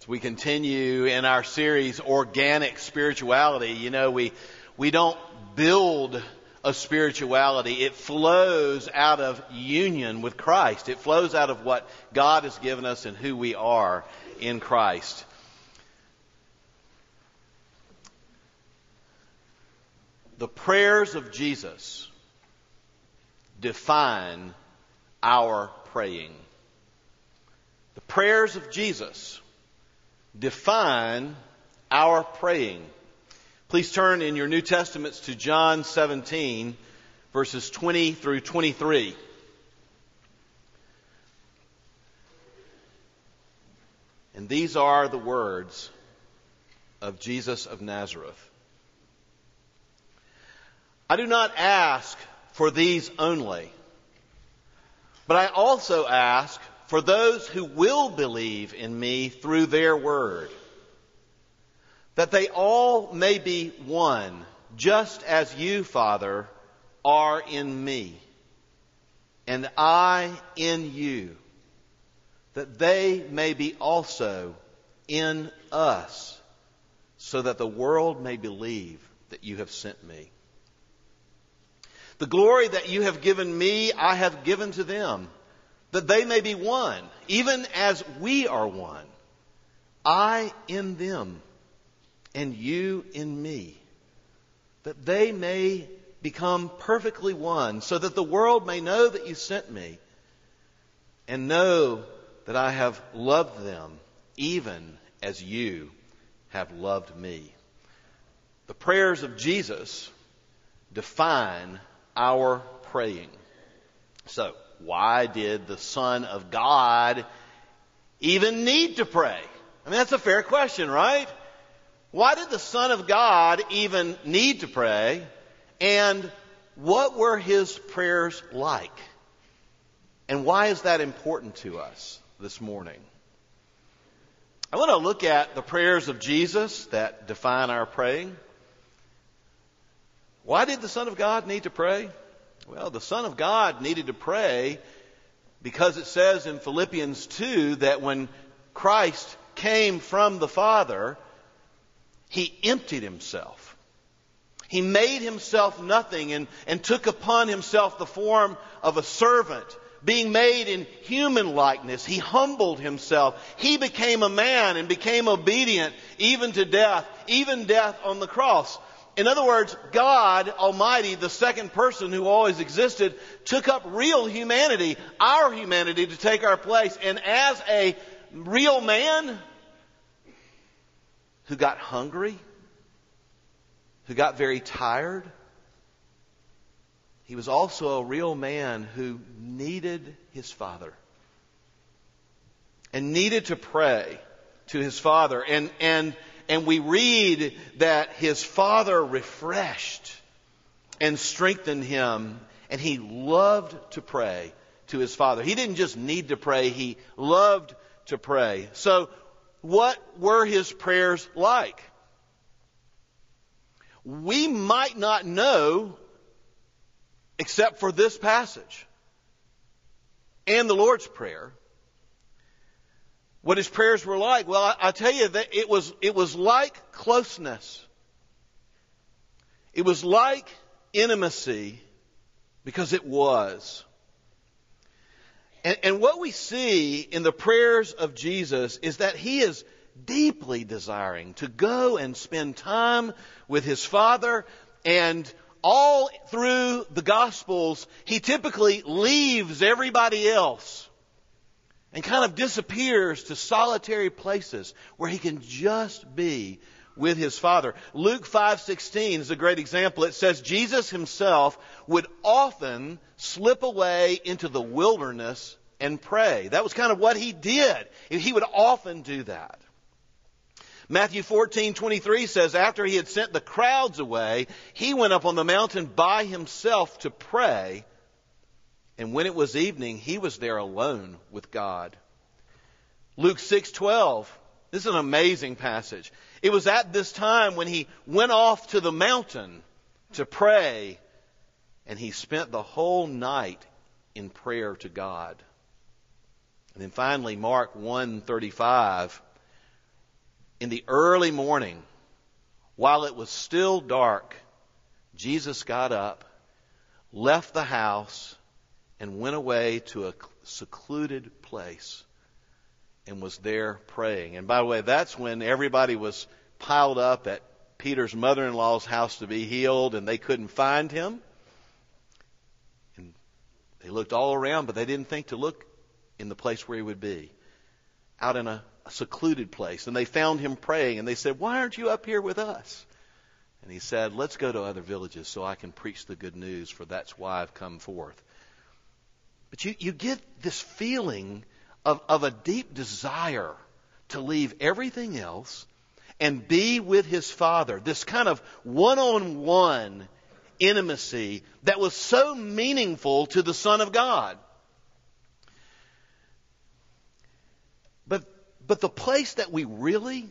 As we continue in our series, Organic Spirituality, you know, we, we don't build a spirituality. It flows out of union with Christ. It flows out of what God has given us and who we are in Christ. The prayers of Jesus define our praying. The prayers of Jesus define our praying. Please turn in your New Testaments to John 17, verses 20 through 23. And these are the words of Jesus of Nazareth. I do not ask for these only, but I also ask for those who will believe in me through their word, that they all may be one, just as you, Father, are in me, and I in you, that they may be also in us, so that the world may believe that you have sent me. The glory that you have given me, I have given to them that they may be one, even as we are one. I in them, and you in me, that they may become perfectly one, so that the world may know that you sent me, and know that I have loved them, even as you have loved me. The prayers of Jesus define our praying. So, why did the Son of God even need to pray? I mean, that's a fair question, right? Why did the Son of God even need to pray? And what were his prayers like? And why is that important to us this morning? I want to look at the prayers of Jesus that define our praying. Why did the Son of God need to pray? Well, the Son of God needed to pray because it says in Philippians 2 that when Christ came from the Father, he emptied himself. He made himself nothing and, and took upon himself the form of a servant. Being made in human likeness, he humbled himself. He became a man and became obedient even to death, even death on the cross. In other words, God Almighty, the second person who always existed, took up real humanity, our humanity, to take our place. And as a real man who got hungry, who got very tired, he was also a real man who needed his father and needed to pray to his father and, and and we read that his father refreshed and strengthened him, and he loved to pray to his father. He didn't just need to pray, he loved to pray. So, what were his prayers like? We might not know except for this passage and the Lord's Prayer what his prayers were like. Well, I, I tell you that it was, it was like closeness. It was like intimacy because it was. And, and, what we see in the prayers of Jesus is that he is deeply desiring to go and spend time with his Father and all through the Gospels, he typically leaves everybody else and kind of disappears to solitary places where he can just be with his father. Luke 5:16 is a great example. It says Jesus himself would often slip away into the wilderness and pray. That was kind of what he did. He would often do that. Matthew 14:23 says after he had sent the crowds away, he went up on the mountain by himself to pray and when it was evening, he was there alone with God. Luke 6:12. This is an amazing passage. It was at this time when he went off to the mountain to pray and he spent the whole night in prayer to God. And then finally Mark 1:35 in the early morning, while it was still dark, Jesus got up, left the house, and went away to a secluded place and was there praying. And by the way, that's when everybody was piled up at Peter's mother in law's house to be healed and they couldn't find him. And they looked all around, but they didn't think to look in the place where he would be. Out in a, secluded place. And they found him praying and they said, Why aren't you up here with us? And he said, Let's go to other villages so I can preach the good news, for that's why I've come forth. But you, you get this feeling of, of a deep desire to leave everything else and be with his father. This kind of one on one intimacy that was so meaningful to the Son of God. But, but the place that we really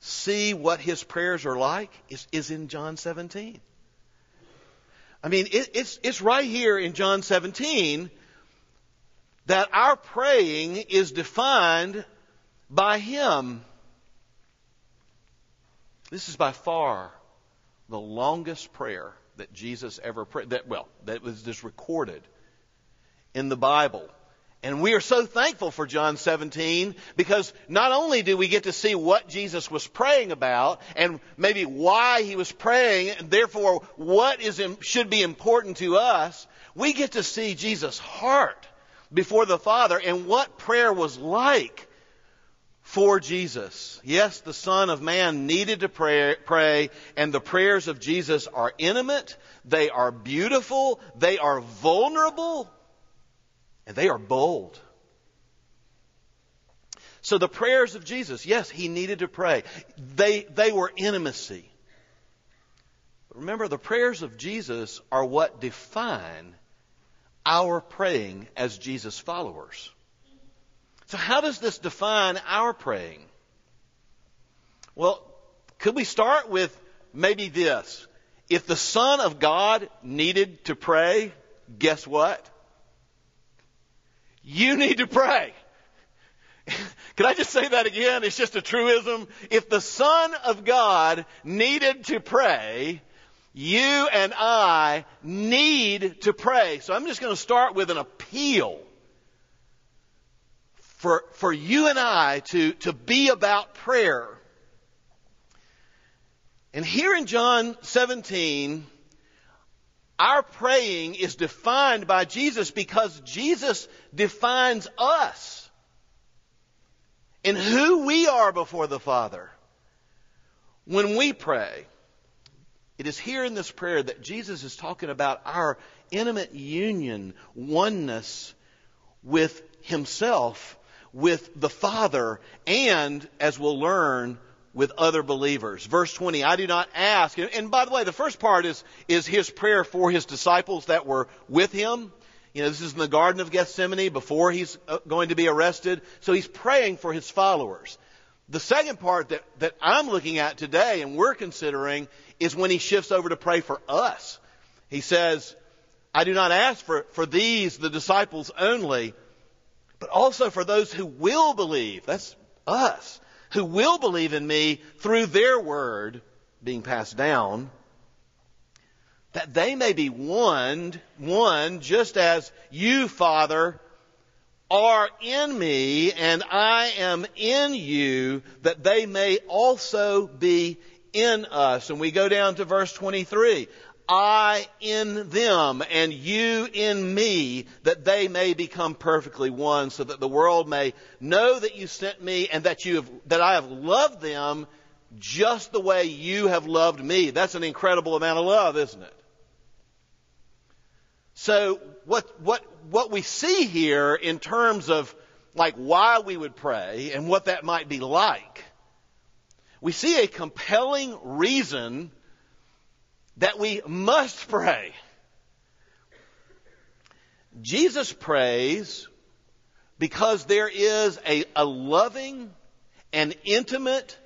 see what his prayers are like is, is in John 17. I mean, it, it's, it's right here in John 17 that our praying is defined by him. This is by far the longest prayer that Jesus ever prayed. That well, that was just recorded in the Bible. And we are so thankful for John 17 because not only do we get to see what Jesus was praying about and maybe why he was praying and therefore what is should be important to us, we get to see Jesus' heart before the Father and what prayer was like for Jesus. Yes, the Son of Man needed to pray, pray, and the prayers of Jesus are intimate, they are beautiful, they are vulnerable, and they are bold. So the prayers of Jesus, yes, he needed to pray. They, they were intimacy. Remember, the prayers of Jesus are what define our praying as Jesus followers. So how does this define our praying? Well, could we start with maybe this? If the Son of God needed to pray, guess what? You need to pray. Can I just say that again? It's just a truism. If the Son of God needed to pray, you and I need to pray. So I'm just going to start with an appeal for, for you and I to, to be about prayer. And here in John 17, our praying is defined by Jesus because Jesus defines us and who we are before the Father. When we pray, it is here in this prayer that Jesus is talking about our intimate union, oneness with Himself, with the Father, and, as we'll learn, with other believers. Verse 20, I do not ask. And by the way, the first part is, is his prayer for his disciples that were with him. You know, this is in the Garden of Gethsemane before he's uh, going to be arrested. So he's praying for his followers. The second part that, that I'm looking at today and we're considering is when he shifts over to pray for us. He says, I do not ask for, for these, the disciples only, but also for those who will believe. That's us who will believe in me through their word being passed down, that they may be one, one just as you, Father, are in me and I am in you, that they may also be in us. And we go down to verse 23. I in them and you in me, that they may become perfectly one, so that the world may know that you sent me and that you have, that I have loved them just the way you have loved me. That's an incredible amount of love, isn't it? So what, what, what we see here in terms of like why we would pray and what that might be like, we see a compelling reason that we must pray. Jesus prays because there is a, a loving and intimate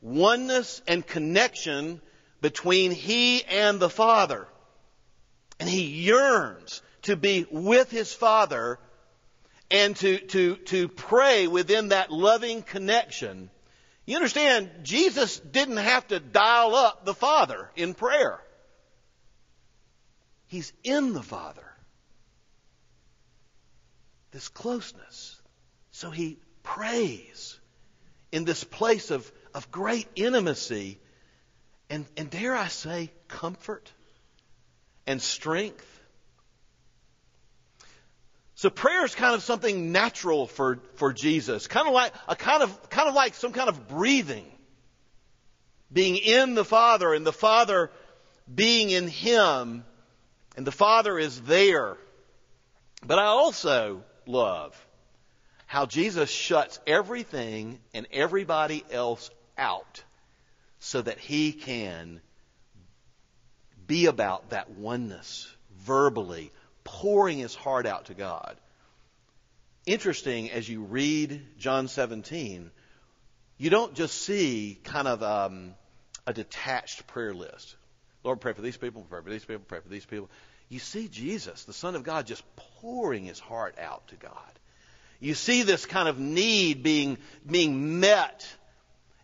oneness and connection between he and the Father. And he yearns to be with his Father and to, to, to pray within that loving connection You understand, Jesus didn't have to dial up the Father in prayer. He's in the Father. This closeness. So he prays in this place of, of great intimacy and, and dare I say, comfort and strength. So prayer is kind of something natural for, for Jesus, kind of like a kind of kind of like some kind of breathing, being in the Father and the Father being in Him, and the Father is there. But I also love how Jesus shuts everything and everybody else out so that he can be about that oneness verbally, pouring his heart out to God. Interesting, as you read John 17, you don't just see kind of um, a detached prayer list. Lord, pray for these people, pray for these people, pray for these people. You see Jesus, the Son of God, just pouring his heart out to God. You see this kind of need being, being met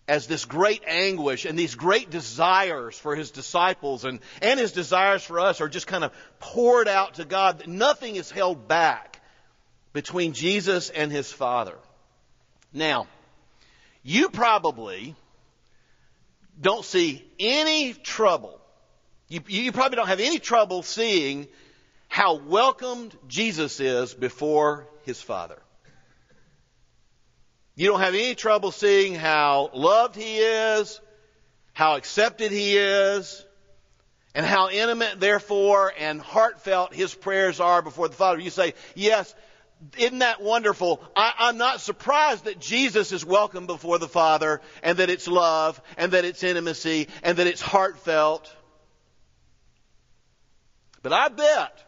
as this great anguish and these great desires for his disciples and, and his desires for us are just kind of poured out to God. Nothing is held back between Jesus and his Father. Now, you probably don't see any trouble. You, you probably don't have any trouble seeing how welcomed Jesus is before his Father. You don't have any trouble seeing how loved he is, how accepted he is, and how intimate, therefore, and heartfelt his prayers are before the Father. You say, yes, isn't that wonderful? I, am not surprised that Jesus is welcome before the Father, and that it's love, and that it's intimacy, and that it's heartfelt. But I bet,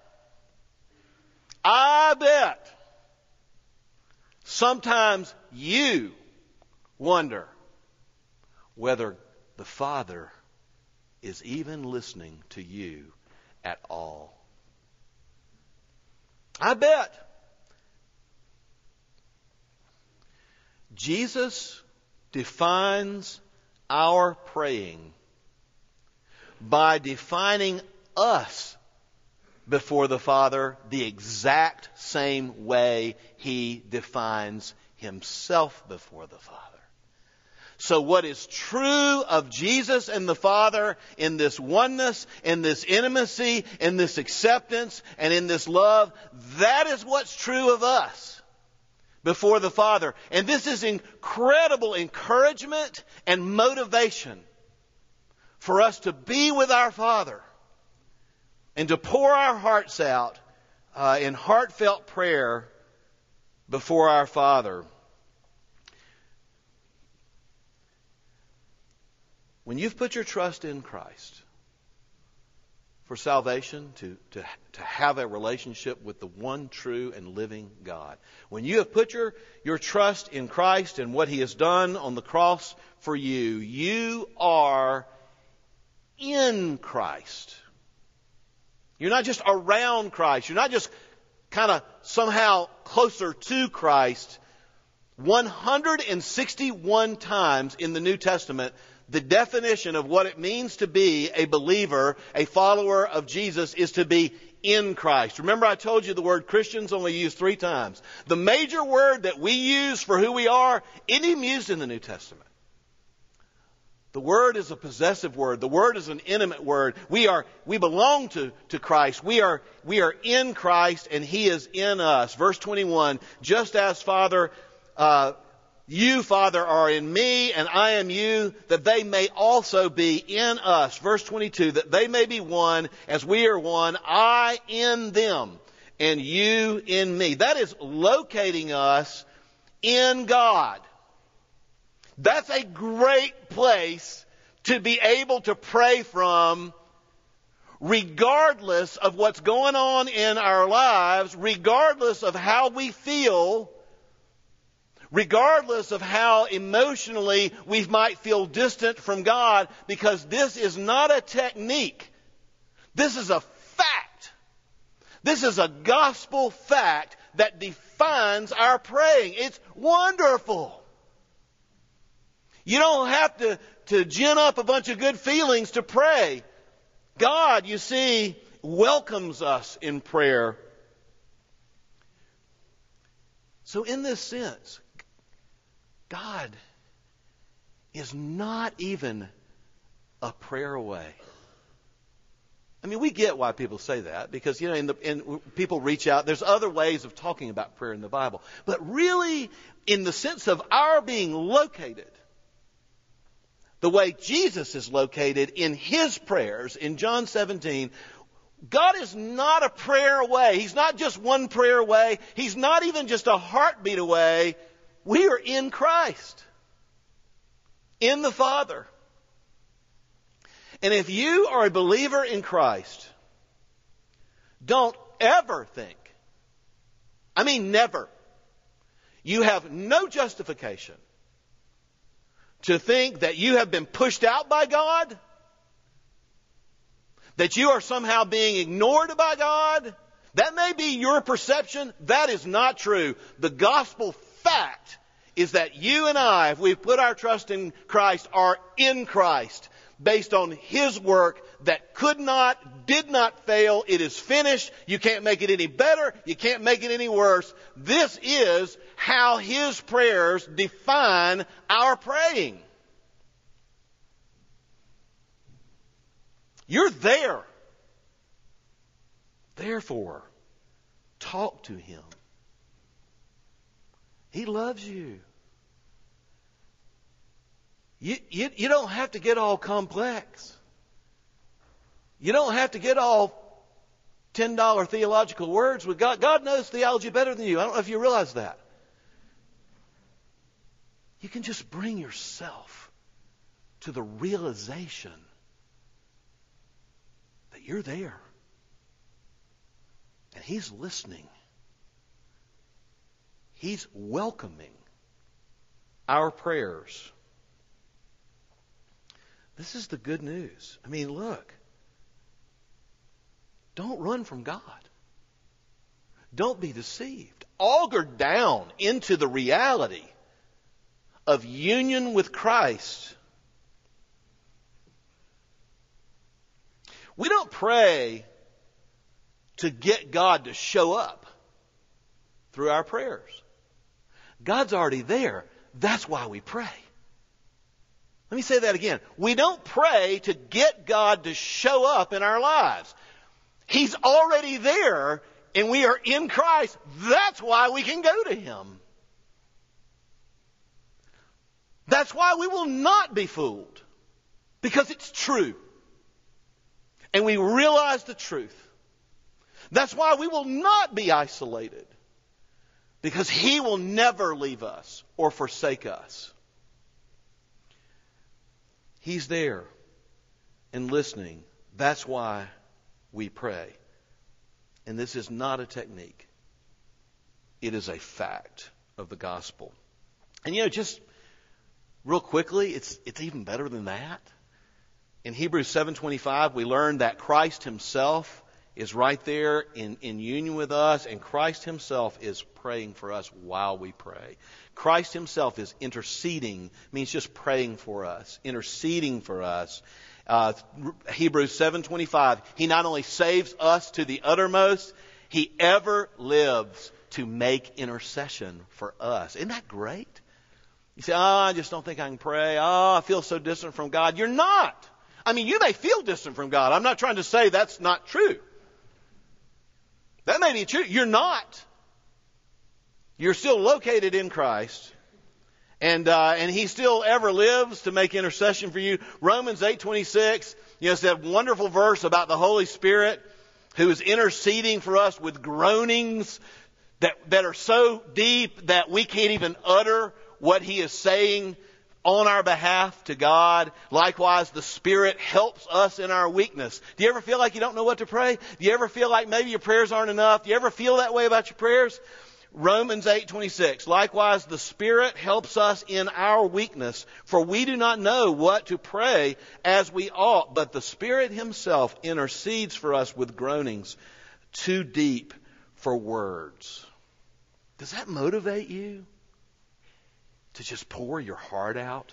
I bet, sometimes you wonder whether the Father is even listening to you at all. I bet. Jesus defines our praying by defining us before the Father the exact same way he defines himself before the Father. So what is true of Jesus and the Father in this oneness, in this intimacy, in this acceptance, and in this love, that is what's true of us before the Father. And this is incredible encouragement and motivation for us to be with our Father and to pour our hearts out uh, in heartfelt prayer before our Father. When you've put your trust in Christ for salvation, to, to, to have a relationship with the one true and living God, when you have put your, your trust in Christ and what He has done on the cross for you, you are in Christ. You're not just around Christ. You're not just kind of somehow closer to Christ. 161 times in the New Testament, the definition of what it means to be a believer, a follower of Jesus, is to be in Christ. Remember I told you the word Christians only used three times. The major word that we use for who we are, isn't even used in the New Testament. The word is a possessive word. The word is an intimate word. We are, we belong to, to Christ. We are, we are in Christ and He is in us. Verse 21, just as Father, uh, you, Father, are in me and I am you, that they may also be in us. Verse 22, that they may be one as we are one, I in them and you in me. That is locating us in God. That's a great place to be able to pray from regardless of what's going on in our lives, regardless of how we feel, regardless of how emotionally we might feel distant from God, because this is not a technique. This is a fact. This is a gospel fact that defines our praying. It's wonderful. You don't have to, to gin up a bunch of good feelings to pray. God, you see, welcomes us in prayer. So, in this sense, God is not even a prayer away. I mean, we get why people say that because you know, in the, in, people reach out. There's other ways of talking about prayer in the Bible, but really, in the sense of our being located, the way Jesus is located in His prayers in John 17, God is not a prayer away. He's not just one prayer away. He's not even just a heartbeat away. We are in Christ, in the Father. And if you are a believer in Christ, don't ever think, I mean never, you have no justification to think that you have been pushed out by God, that you are somehow being ignored by God. That may be your perception. That is not true. The gospel fact is that you and I, if we've put our trust in Christ, are in Christ based on His work that could not, did not fail. It is finished. You can't make it any better. You can't make it any worse. This is how His prayers define our praying. You're there. Therefore, talk to Him. He loves you. You, you, you don't have to get all complex. You don't have to get all $10 theological words with God. God knows theology better than you. I don't know if you realize that. You can just bring yourself to the realization that you're there. And He's listening. He's welcoming our prayers. This is the good news. I mean, look. Don't run from God. Don't be deceived. Auger down into the reality of union with Christ. We don't pray to get God to show up through our prayers. God's already there. That's why we pray. Let me say that again. We don't pray to get God to show up in our lives. He's already there and we are in Christ. That's why we can go to Him. That's why we will not be fooled. Because it's true. And we realize the truth. That's why we will not be isolated. Because He will never leave us or forsake us. He's there and listening. That's why we pray. And this is not a technique. It is a fact of the gospel. And you know, just real quickly, it's, it's even better than that. In Hebrews 7.25, we learn that Christ himself is right there in, in union with us, and Christ himself is praying for us while we pray. Christ himself is interceding, means just praying for us, interceding for us. Uh, Hebrews 7:25. He not only saves us to the uttermost, he ever lives to make intercession for us. Isn't that great? You say, "Oh, I just don't think I can pray. Oh, I feel so distant from God." You're not. I mean, you may feel distant from God. I'm not trying to say that's not true. That may be true. You're not. You're still located in Christ. And, uh, and he still ever lives to make intercession for you. Romans 8.26, you know, it's that wonderful verse about the Holy Spirit who is interceding for us with groanings that, that are so deep that we can't even utter what he is saying on our behalf to God. Likewise, the Spirit helps us in our weakness. Do you ever feel like you don't know what to pray? Do you ever feel like maybe your prayers aren't enough? Do you ever feel that way about your prayers? Romans 8:26 Likewise the Spirit helps us in our weakness for we do not know what to pray as we ought but the Spirit himself intercedes for us with groanings too deep for words. Does that motivate you to just pour your heart out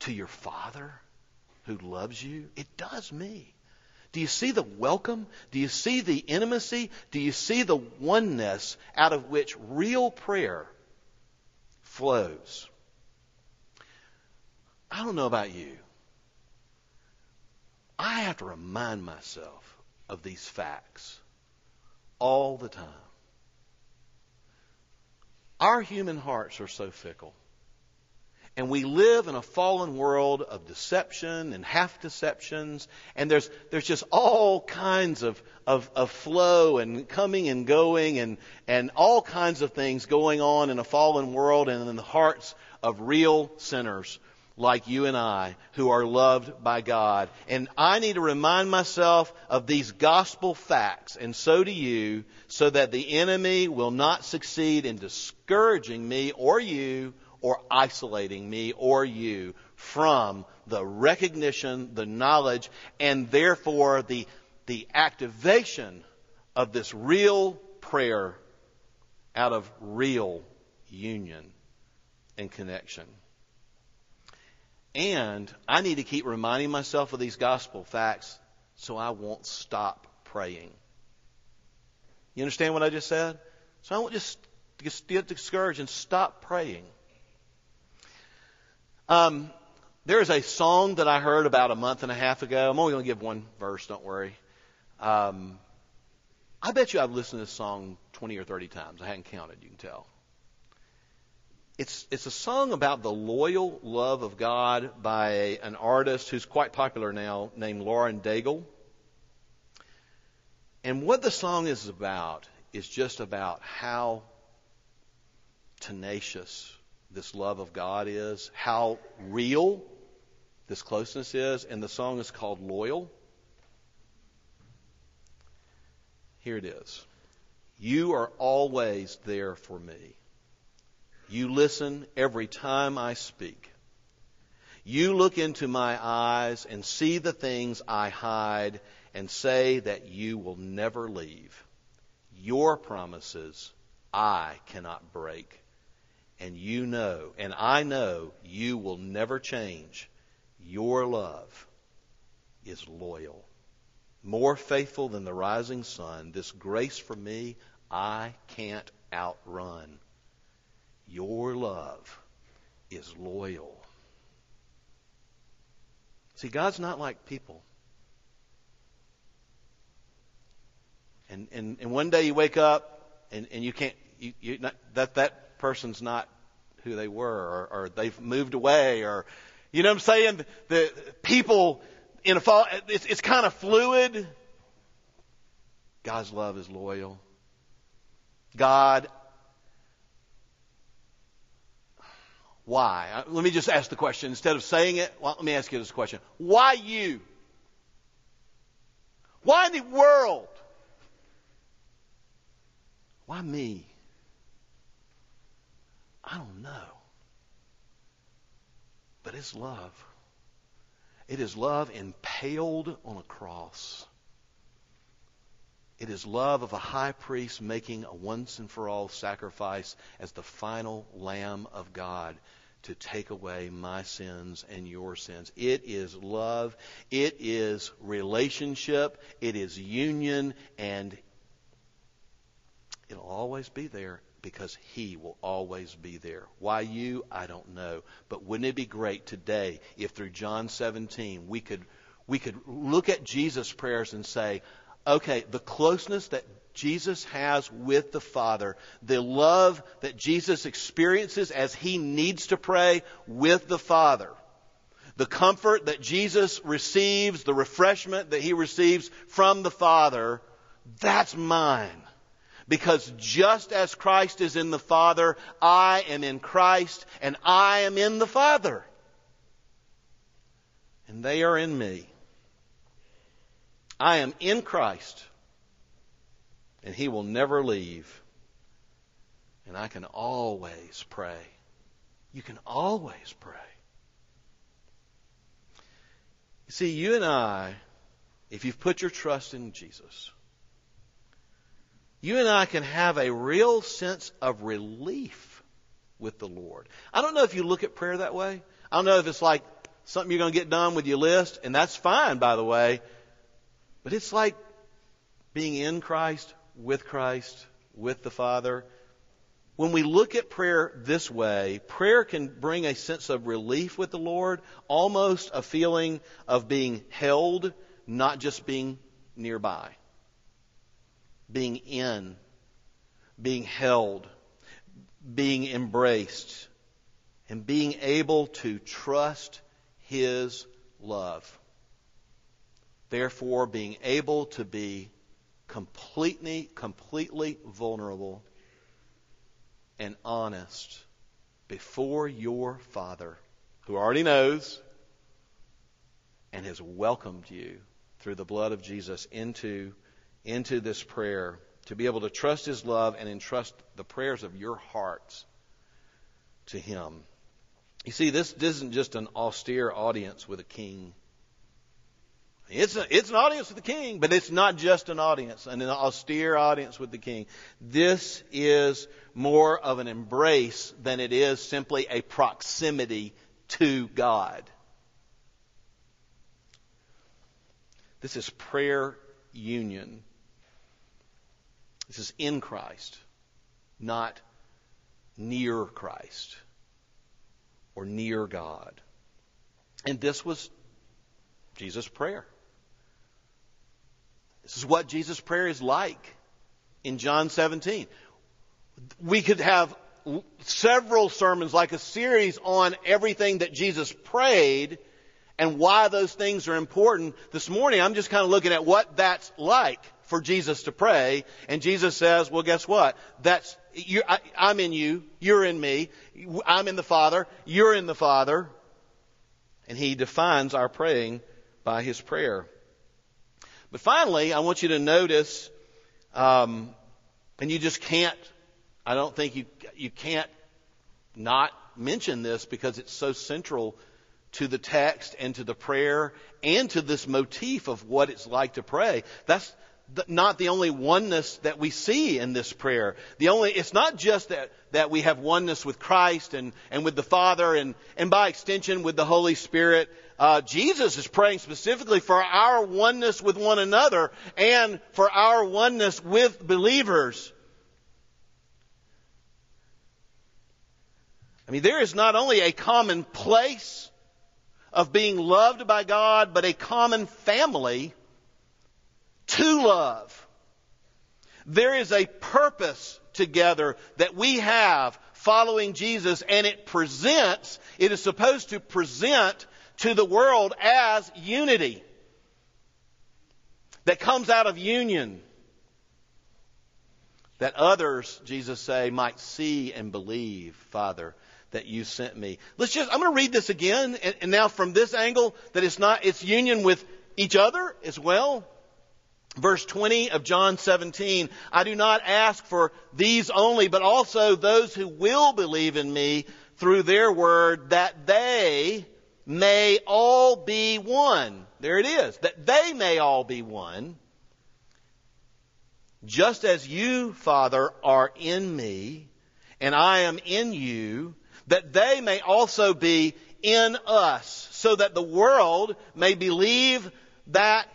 to your Father who loves you? It does me. Do you see the welcome? Do you see the intimacy? Do you see the oneness out of which real prayer flows? I don't know about you. I have to remind myself of these facts all the time. Our human hearts are so fickle. And we live in a fallen world of deception and half deceptions, and there's, there's just all kinds of, of, of flow and coming and going and, and all kinds of things going on in a fallen world and in the hearts of real sinners like you and I who are loved by God. And I need to remind myself of these gospel facts, and so do you, so that the enemy will not succeed in discouraging me or you or isolating me or you from the recognition, the knowledge, and therefore the, the activation of this real prayer out of real union and connection. And I need to keep reminding myself of these gospel facts so I won't stop praying. You understand what I just said? So I won't just get discouraged and stop praying. Um, there is a song that I heard about a month and a half ago. I'm only going to give one verse, don't worry. Um, I bet you I've listened to this song 20 or 30 times. I hadn't counted, you can tell. It's, it's a song about the loyal love of God by an artist who's quite popular now named Lauren Daigle. And what the song is about is just about how tenacious this love of God is, how real this closeness is, and the song is called Loyal. Here it is. You are always there for me. You listen every time I speak. You look into my eyes and see the things I hide and say that you will never leave. Your promises I cannot break and you know, and I know you will never change. Your love is loyal. More faithful than the rising sun. This grace for me, I can't outrun. Your love is loyal. See, God's not like people. And, and, and one day you wake up and, and you can't, you, you not, that, that person's not who they were, or, or they've moved away, or you know what I'm saying? The people in a fall, it's, it's kind of fluid. God's love is loyal. God, why? Uh, let me just ask the question. Instead of saying it, well, let me ask you this question. Why you? Why in the world? Why me? I don't know. But it's love. It is love impaled on a cross. It is love of a high priest making a once and for all sacrifice as the final Lamb of God to take away my sins and your sins. It is love. It is relationship. It is union. And it'll always be there because He will always be there. Why you? I don't know. But wouldn't it be great today if through John 17 we could, we could look at Jesus' prayers and say, okay, the closeness that Jesus has with the Father, the love that Jesus experiences as He needs to pray with the Father, the comfort that Jesus receives, the refreshment that He receives from the Father, that's mine. Because just as Christ is in the Father, I am in Christ, and I am in the Father. And they are in me. I am in Christ, and He will never leave. And I can always pray. You can always pray. You see, you and I, if you've put your trust in Jesus, you and I can have a real sense of relief with the Lord. I don't know if you look at prayer that way. I don't know if it's like something you're going to get done with your list, and that's fine, by the way. But it's like being in Christ, with Christ, with the Father. When we look at prayer this way, prayer can bring a sense of relief with the Lord, almost a feeling of being held, not just being nearby. Being in, being held, being embraced, and being able to trust His love. Therefore, being able to be completely, completely vulnerable and honest before your Father, who already knows and has welcomed you through the blood of Jesus into, into this prayer, to be able to trust His love and entrust the prayers of your hearts to Him. You see, this isn't just an austere audience with a king. It's, a, it's an audience with the king, but it's not just an audience, an austere audience with the king. This is more of an embrace than it is simply a proximity to God. This is prayer union. This is in Christ, not near Christ or near God. And this was Jesus' prayer. This is what Jesus' prayer is like in John 17. We could have several sermons, like a series on everything that Jesus prayed and why those things are important. This morning, I'm just kind of looking at what that's like for Jesus to pray. And Jesus says, well, guess what? That's, I, I'm in you, you're in me, I'm in the Father, you're in the Father. And he defines our praying by his prayer. But finally, I want you to notice, um, and you just can't, I don't think you, you can't not mention this because it's so central to the text and to the prayer and to this motif of what it's like to pray. That's not the only oneness that we see in this prayer. The only, it's not just that, that we have oneness with Christ and, and with the Father and, and by extension with the Holy Spirit. Uh, Jesus is praying specifically for our oneness with one another and for our oneness with believers. I mean, there is not only a common place of being loved by God, but a common family to love. There is a purpose together that we have following Jesus and it presents, it is supposed to present to the world as unity that comes out of union that others, Jesus say, might see and believe, Father, that you sent me. Let's just, I'm going to read this again, and, and now from this angle, that it's not, it's union with each other as well. Verse 20 of John 17, I do not ask for these only, but also those who will believe in me through their word, that they may all be one. There it is. That they may all be one. Just as you, Father, are in me, and I am in you, that they may also be in us, so that the world may believe that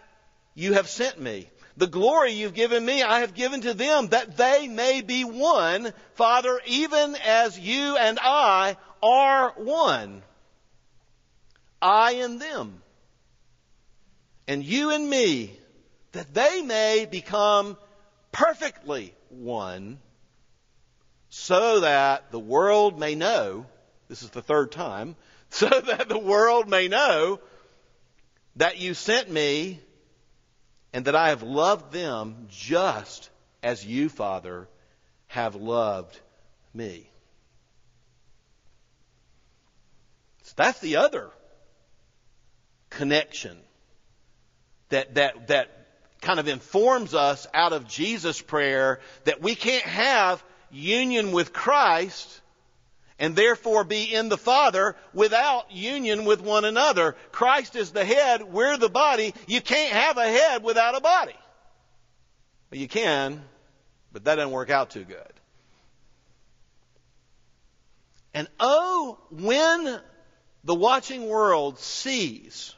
you have sent me. The glory you've given me, I have given to them, that they may be one, Father, even as you and I are one. I and them, and you and me, that they may become perfectly one, so that the world may know, this is the third time, so that the world may know that you sent me and that I have loved them just as you, Father, have loved me. So that's the other connection that, that, that kind of informs us out of Jesus' prayer that we can't have union with Christ and therefore be in the Father without union with one another. Christ is the head, we're the body. You can't have a head without a body. Well, you can, but that doesn't work out too good. And oh, when the watching world sees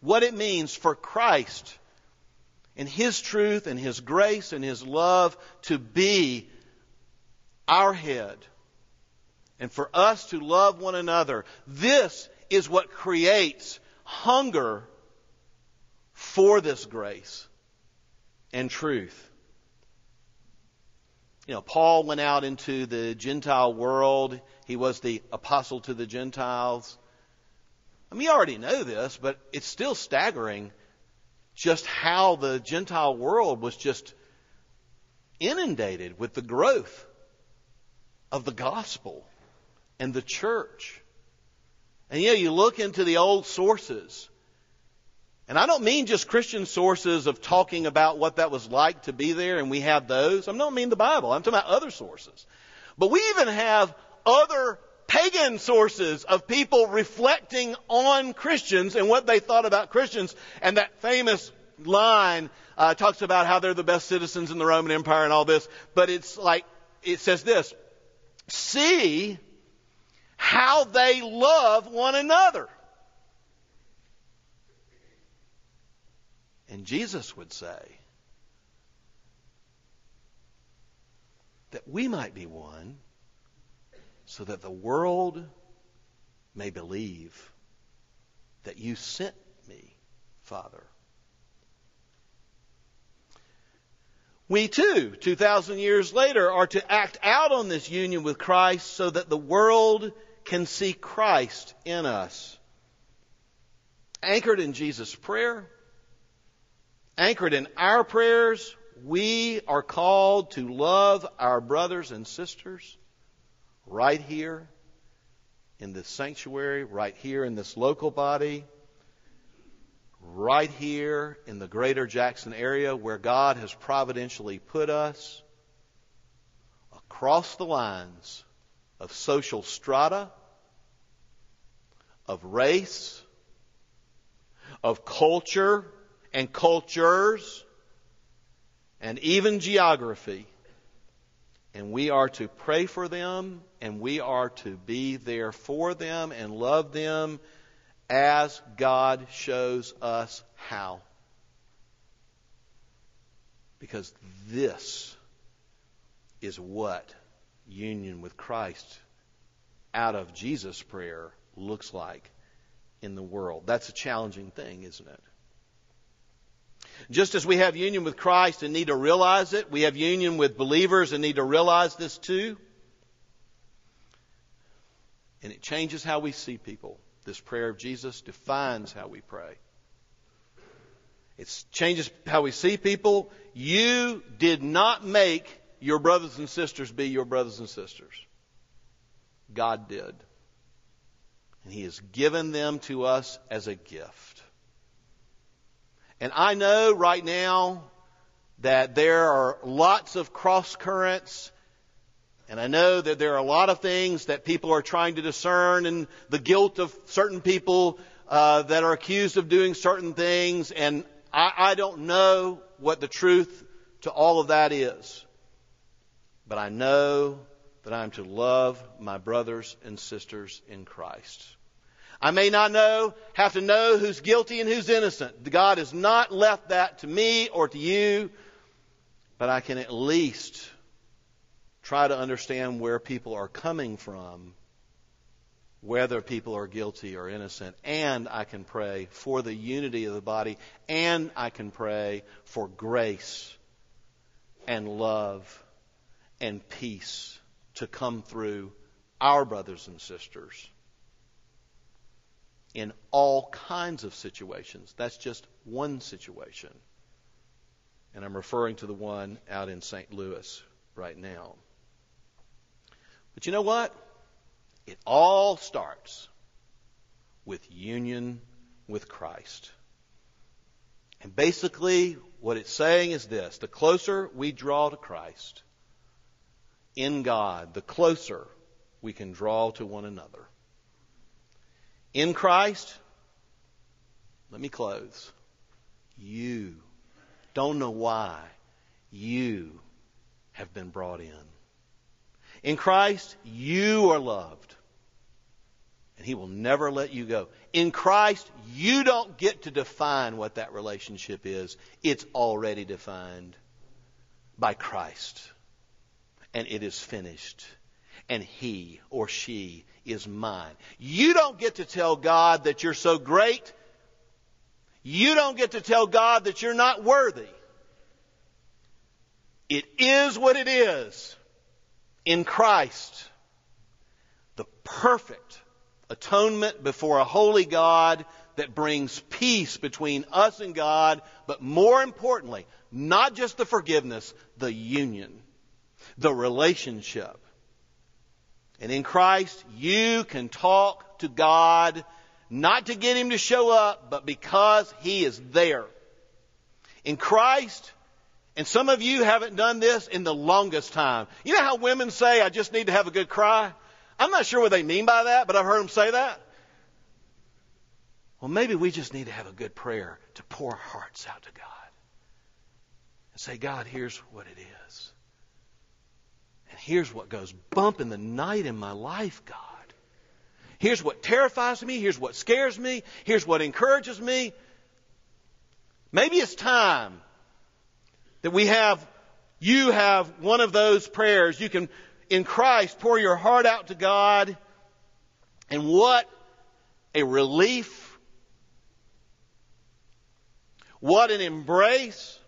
what it means for Christ and His truth and His grace and His love to be our head and for us to love one another. This is what creates hunger for this grace and truth. You know, Paul went out into the Gentile world. He was the apostle to the Gentiles. I mean, you already know this, but it's still staggering just how the Gentile world was just inundated with the growth of the gospel and the church. And you know, you look into the old sources, and I don't mean just Christian sources of talking about what that was like to be there, and we have those. I don't mean the Bible. I'm talking about other sources. But we even have other pagan sources of people reflecting on Christians and what they thought about Christians. And that famous line uh, talks about how they're the best citizens in the Roman Empire and all this. But it's like, it says this See how they love one another. And Jesus would say that we might be one so that the world may believe that you sent me, Father. We too, 2,000 years later, are to act out on this union with Christ so that the world can see Christ in us. Anchored in Jesus' prayer, anchored in our prayers, we are called to love our brothers and sisters right here in this sanctuary, right here in this local body, right here in the greater Jackson area where God has providentially put us across the lines of social strata, of race, of culture and cultures, and even geography. And we are to pray for them and we are to be there for them and love them as God shows us how. Because this is what union with Christ out of Jesus' prayer looks like in the world. That's a challenging thing, isn't it? Just as we have union with Christ and need to realize it, we have union with believers and need to realize this too. And it changes how we see people. This prayer of Jesus defines how we pray. It changes how we see people. You did not make your brothers and sisters be your brothers and sisters. God did. And He has given them to us as a gift. And I know right now that there are lots of cross currents and I know that there are a lot of things that people are trying to discern and the guilt of certain people uh, that are accused of doing certain things. And I, I don't know what the truth to all of that is. But I know that I'm to love my brothers and sisters in Christ. I may not know, have to know who's guilty and who's innocent. God has not left that to me or to you, but I can at least try to understand where people are coming from, whether people are guilty or innocent, and I can pray for the unity of the body, and I can pray for grace and love and peace to come through our brothers and sisters in all kinds of situations. That's just one situation. And I'm referring to the one out in St. Louis right now. But you know what? It all starts with union with Christ. And basically, what it's saying is this the closer we draw to Christ in God, the closer we can draw to one another. In Christ, let me close. You don't know why you have been brought in. In Christ, you are loved And He will never let you go. In Christ, you don't get to define what that relationship is. It's already defined by Christ. And it is finished. And He or she is mine. You don't get to tell God that you're so great. You don't get to tell God that you're not worthy. It is what it is in Christ. The perfect atonement before a holy God that brings peace between us and God, but more importantly, not just the forgiveness, the union, the relationship. And in Christ, you can talk to God not to get Him to show up, but because He is there. In Christ, and some of you haven't done this in the longest time. You know how women say, I just need to have a good cry? I'm not sure what they mean by that, but I've heard them say that. Well, maybe we just need to have a good prayer to pour our hearts out to God. And say, God, here's what it is. And here's what goes bump in the night in my life, God. Here's what terrifies me. Here's what scares me. Here's what encourages me. Maybe it's time that we have, you have one of those prayers. You can, in Christ, pour your heart out to God. And what a relief. What an embrace.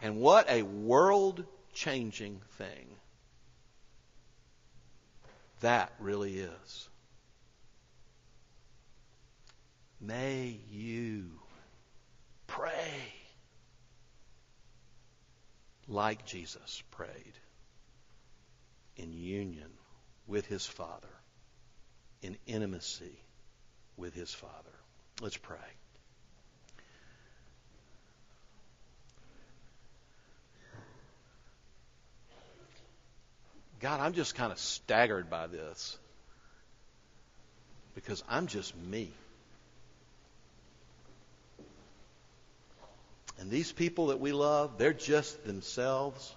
And what a world changing thing that really is. May you pray like Jesus prayed in union with his Father, in intimacy with his Father. Let's pray. God, I'm just kind of staggered by this because I'm just me. And these people that we love, they're just themselves.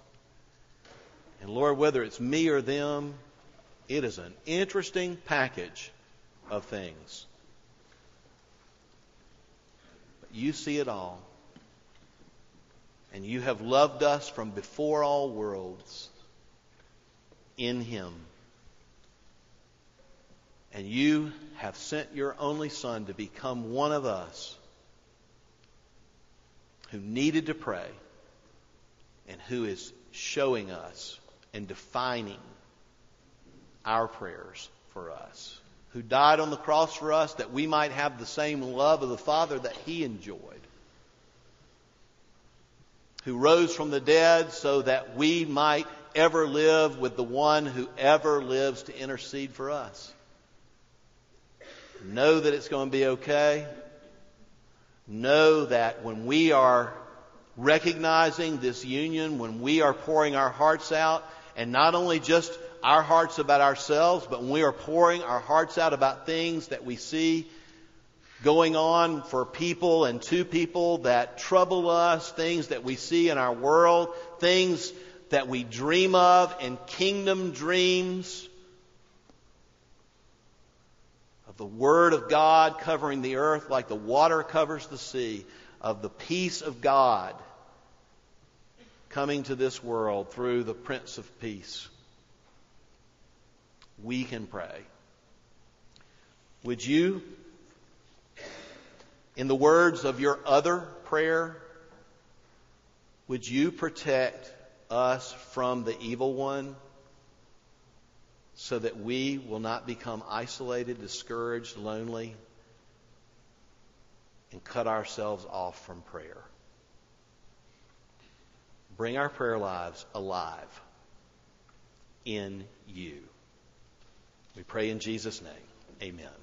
And Lord, whether it's me or them, it is an interesting package of things. But you see it all. And you have loved us from before all worlds in Him. And you have sent your only Son to become one of us who needed to pray and who is showing us and defining our prayers for us. Who died on the cross for us that we might have the same love of the Father that He enjoyed. Who rose from the dead so that we might ever live with the one who ever lives to intercede for us. Know that it's going to be okay. Know that when we are recognizing this union, when we are pouring our hearts out, and not only just our hearts about ourselves, but when we are pouring our hearts out about things that we see going on for people and to people that trouble us, things that we see in our world, things that we dream of in kingdom dreams of the Word of God covering the earth like the water covers the sea, of the peace of God coming to this world through the Prince of Peace. We can pray. Would you, in the words of your other prayer, would you protect us from the evil one so that we will not become isolated, discouraged, lonely, and cut ourselves off from prayer. Bring our prayer lives alive in you. We pray in Jesus' name. Amen.